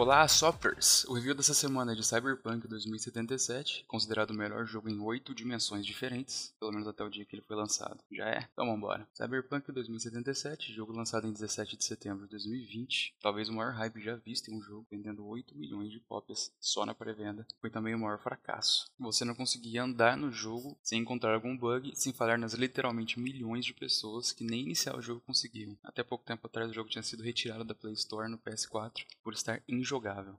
Olá, Soppers! O review dessa semana é de Cyberpunk 2077, considerado o melhor jogo em oito dimensões diferentes, pelo menos até o dia que ele foi lançado. Já é? Então vambora. Cyberpunk 2077, jogo lançado em 17 de setembro de 2020, talvez o maior hype já visto em um jogo, vendendo 8 milhões de cópias só na pré-venda. Foi também o maior fracasso. Você não conseguia andar no jogo sem encontrar algum bug, sem falar nas literalmente milhões de pessoas que nem iniciar o jogo conseguiam. Até pouco tempo atrás o jogo tinha sido retirado da Play Store no PS4 por estar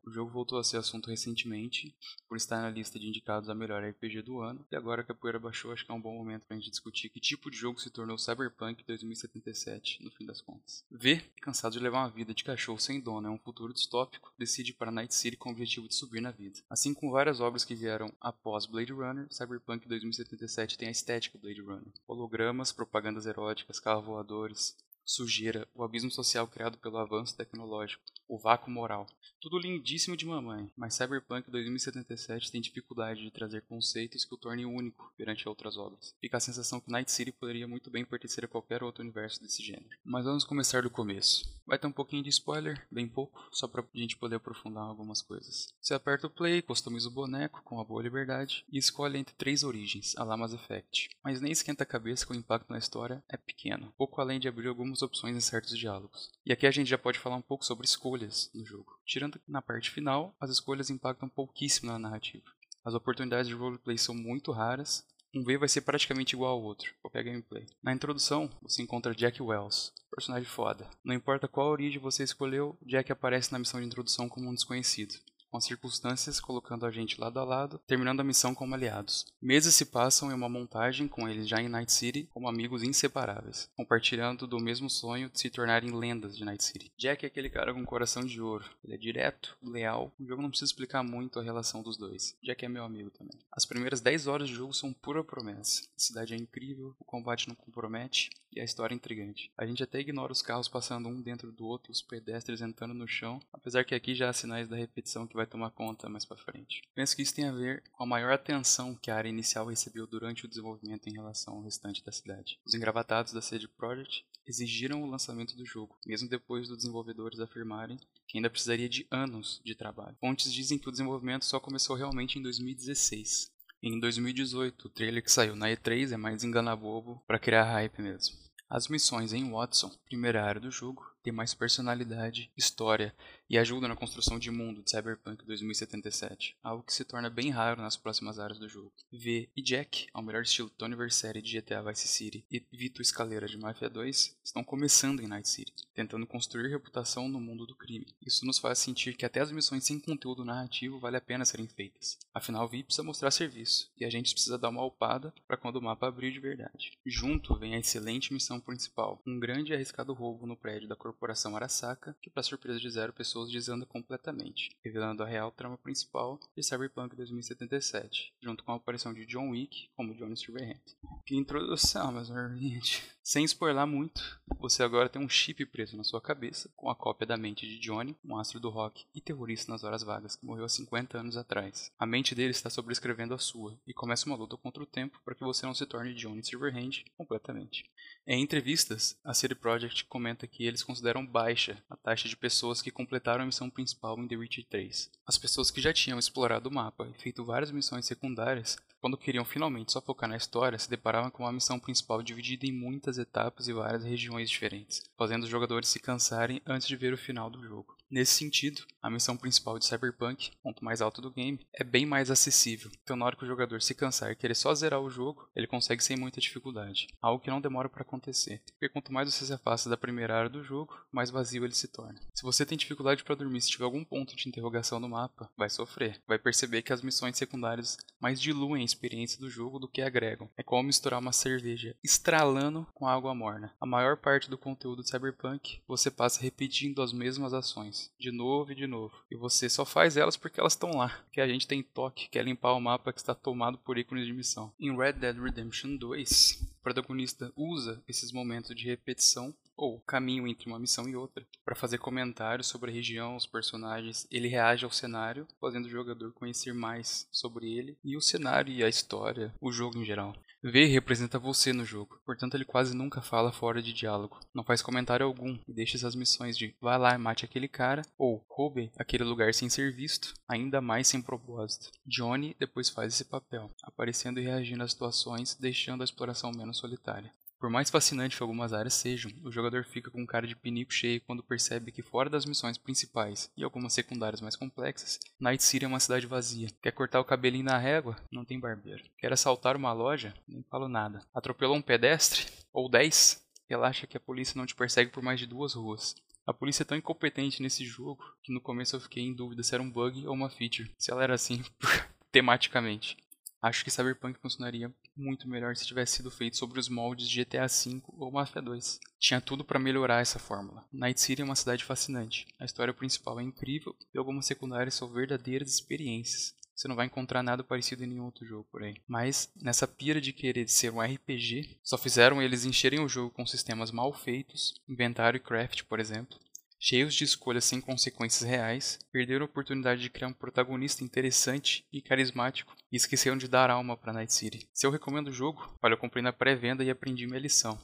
O jogo voltou a ser assunto recentemente por estar na lista de indicados a melhor RPG do ano, e agora que a poeira baixou, acho que é um bom momento pra gente discutir que tipo de jogo se tornou Cyberpunk 2077 no fim das contas. V, cansado de levar uma vida de cachorro sem dono, é um futuro distópico, decide para Night City com o objetivo de subir na vida. Assim como várias obras que vieram após Blade Runner, Cyberpunk 2077 tem a estética Blade Runner. Hologramas, propagandas eróticas, carros voadores, sujeira, o abismo social criado pelo avanço tecnológico, o vácuo moral. Tudo lindíssimo de mamãe, mas Cyberpunk 2077 tem dificuldade de trazer conceitos que o tornem único perante outras obras. Fica a sensação que Night City poderia muito bem pertencer a qualquer outro universo desse gênero. Mas vamos começar do começo. Vai ter um pouquinho de spoiler, bem pouco, só pra gente poder aprofundar algumas coisas. Você aperta o play, customiza o boneco com a boa liberdade e escolhe entre três origens, a la Mass Effect. Mas nem esquenta a cabeça que o impacto na história é pequeno, pouco além de abrir algumas opções em certos diálogos. E aqui a gente já pode falar um pouco sobre escolhas no jogo. Tirando na parte final, as escolhas impactam pouquíssimo na narrativa. As oportunidades de roleplay são muito raras. Um V vai ser praticamente igual ao outro, qualquer gameplay. Na introdução, você encontra Jack Wells, personagem foda. Não importa qual origem você escolheu, Jack aparece na missão de introdução como um desconhecido com as circunstâncias colocando a gente lado a lado, terminando a missão como aliados. Meses se passam em uma montagem com eles já em Night City como amigos inseparáveis, compartilhando do mesmo sonho de se tornarem lendas de Night City. Jack é aquele cara com coração de ouro. Ele é direto, leal. O jogo não precisa explicar muito a relação dos dois. Jack é meu amigo também. As primeiras 10 horas de jogo são pura promessa. A cidade é incrível, o combate não compromete e a história é intrigante. A gente até ignora os carros passando um dentro do outro os pedestres entrando no chão, apesar que aqui já há sinais da repetição que vai tomar conta mais para frente. Penso que isso tem a ver com a maior atenção que a área inicial recebeu durante o desenvolvimento em relação ao restante da cidade. Os engravatados da CD Projekt exigiram o lançamento do jogo, mesmo depois dos desenvolvedores afirmarem que ainda precisaria de anos de trabalho. Fontes dizem que o desenvolvimento só começou realmente em 2016. Em 2018, o trailer que saiu na E3 é mais engana-bobo para criar hype mesmo. As missões em Watson, primeira área do jogo, têm mais personalidade, história e ajuda na construção de mundo de Cyberpunk 2077, algo que se torna bem raro nas próximas áreas do jogo. V e Jack, ao melhor estilo Tony Versailles de GTA Vice City e Vito Escaleira de Mafia 2, estão começando em Night City, tentando construir reputação no mundo do crime. Isso nos faz sentir que até as missões sem conteúdo narrativo vale a pena serem feitas. Afinal, V precisa mostrar serviço, e a gente precisa dar uma upada para quando o mapa abrir de verdade. Junto vem a excelente missão principal, um grande e arriscado roubo no prédio da corporação Arasaka, que para surpresa de zero pessoas desanda completamente, revelando a real trama principal de Cyberpunk 2077, junto com a aparição de John Wick como Johnny Silverhand. Que introdução, meus amigos. Sem spoiler muito, você agora tem um chip preso na sua cabeça, com a cópia da mente de Johnny, um astro do rock e terrorista nas horas vagas que morreu há 50 anos atrás. A mente dele está sobrescrevendo a sua, e começa uma luta contra o tempo para que você não se torne Johnny Silverhand completamente. Em entrevistas, a CD Projekt comenta que eles consideram baixa a taxa de pessoas que completaram a missão principal em The Witcher 3. As pessoas que já tinham explorado o mapa e feito várias missões secundárias quando queriam finalmente só focar na história, se deparavam com uma missão principal dividida em muitas etapas e várias regiões diferentes, fazendo os jogadores se cansarem antes de ver o final do jogo. Nesse sentido, a missão principal de Cyberpunk, ponto mais alto do game, é bem mais acessível. Então, na hora que o jogador se cansar e querer só zerar o jogo, ele consegue sem muita dificuldade, algo que não demora para acontecer. Porque quanto mais você se afasta da primeira área do jogo, mais vazio ele se torna. Se você tem dificuldade para dormir, se tiver algum ponto de interrogação no mapa, vai sofrer. Vai perceber que as missões secundárias mais diluem experiência do jogo do que agregam. É como misturar uma cerveja estralando com água morna. A maior parte do conteúdo de Cyberpunk você passa repetindo as mesmas ações de novo e de novo. E você só faz elas porque elas estão lá. Que a gente tem toque, que é limpar o mapa que está tomado por ícones de missão. Em Red Dead Redemption 2, o protagonista usa esses momentos de repetição ou caminho entre uma missão e outra para fazer comentários sobre a região, os personagens. Ele reage ao cenário, fazendo o jogador conhecer mais sobre ele e o cenário e a história, o jogo em geral. V representa você no jogo, portanto ele quase nunca fala fora de diálogo, não faz comentário algum e deixa essas missões de vá lá e mate aquele cara ou roube aquele lugar sem ser visto, ainda mais sem propósito. Johnny depois faz esse papel, aparecendo e reagindo às situações, deixando a exploração menos solitária. Por mais fascinante que algumas áreas sejam, o jogador fica com cara de pinico cheio quando percebe que fora das missões principais e algumas secundárias mais complexas, Night City é uma cidade vazia. Quer cortar o cabelinho na régua? Não tem barbeiro. Quer assaltar uma loja? Nem falo nada. Atropelou um pedestre? Ou dez? Relaxa que a polícia não te persegue por mais de duas ruas. A polícia é tão incompetente nesse jogo que no começo eu fiquei em dúvida se era um bug ou uma feature, se ela era assim tematicamente. Acho que Cyberpunk funcionaria muito melhor se tivesse sido feito sobre os moldes de GTA V ou Mafia 2. Tinha tudo para melhorar essa fórmula. Night City é uma cidade fascinante. A história principal é incrível e algumas secundárias são verdadeiras experiências. Você não vai encontrar nada parecido em nenhum outro jogo por aí. Mas, nessa pira de querer ser um RPG, só fizeram eles encherem o jogo com sistemas mal feitos, inventário e craft, por exemplo, cheios de escolhas sem consequências reais, perderam a oportunidade de criar um protagonista interessante e carismático e esqueceram de dar alma para Night City. Se eu recomendo o jogo, olha, eu comprei na pré-venda e aprendi minha lição.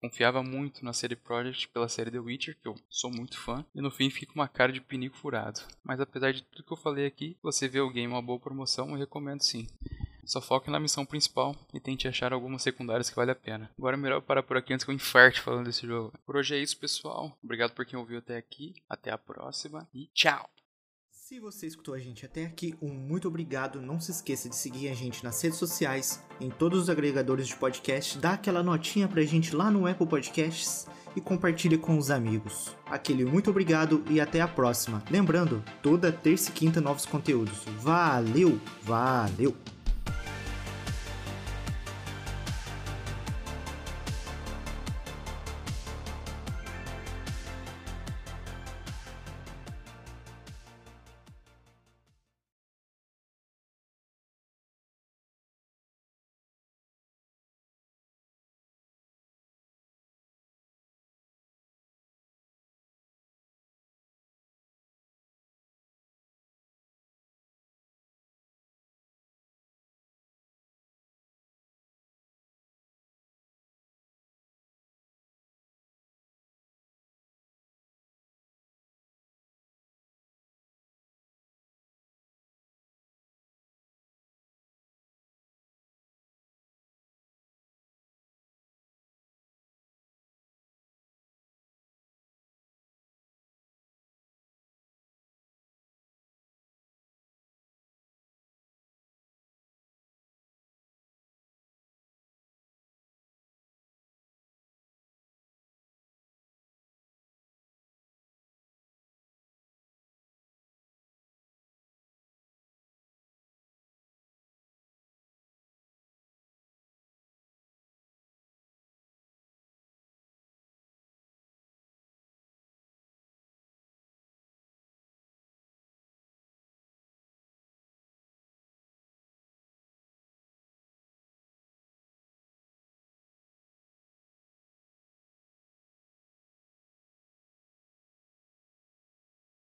Confiava muito na série Project pela série The Witcher, que eu sou muito fã, e no fim fica uma cara de pinico furado. Mas apesar de tudo que eu falei aqui, você vê o game uma boa promoção, eu recomendo sim. Só foque na missão principal e tente achar algumas secundárias que vale a pena. Agora é melhor parar por aqui antes que eu infarte falando desse jogo. Por hoje é isso, pessoal. Obrigado por quem ouviu até aqui. Até a próxima e tchau! Se você escutou a gente até aqui, um muito obrigado. Não se esqueça de seguir a gente nas redes sociais, em todos os agregadores de podcast, dá aquela notinha pra gente lá no Apple Podcasts e compartilhe com os amigos. Aquele muito obrigado e até a próxima. Lembrando, toda terça e quinta novos conteúdos. Valeu, valeu!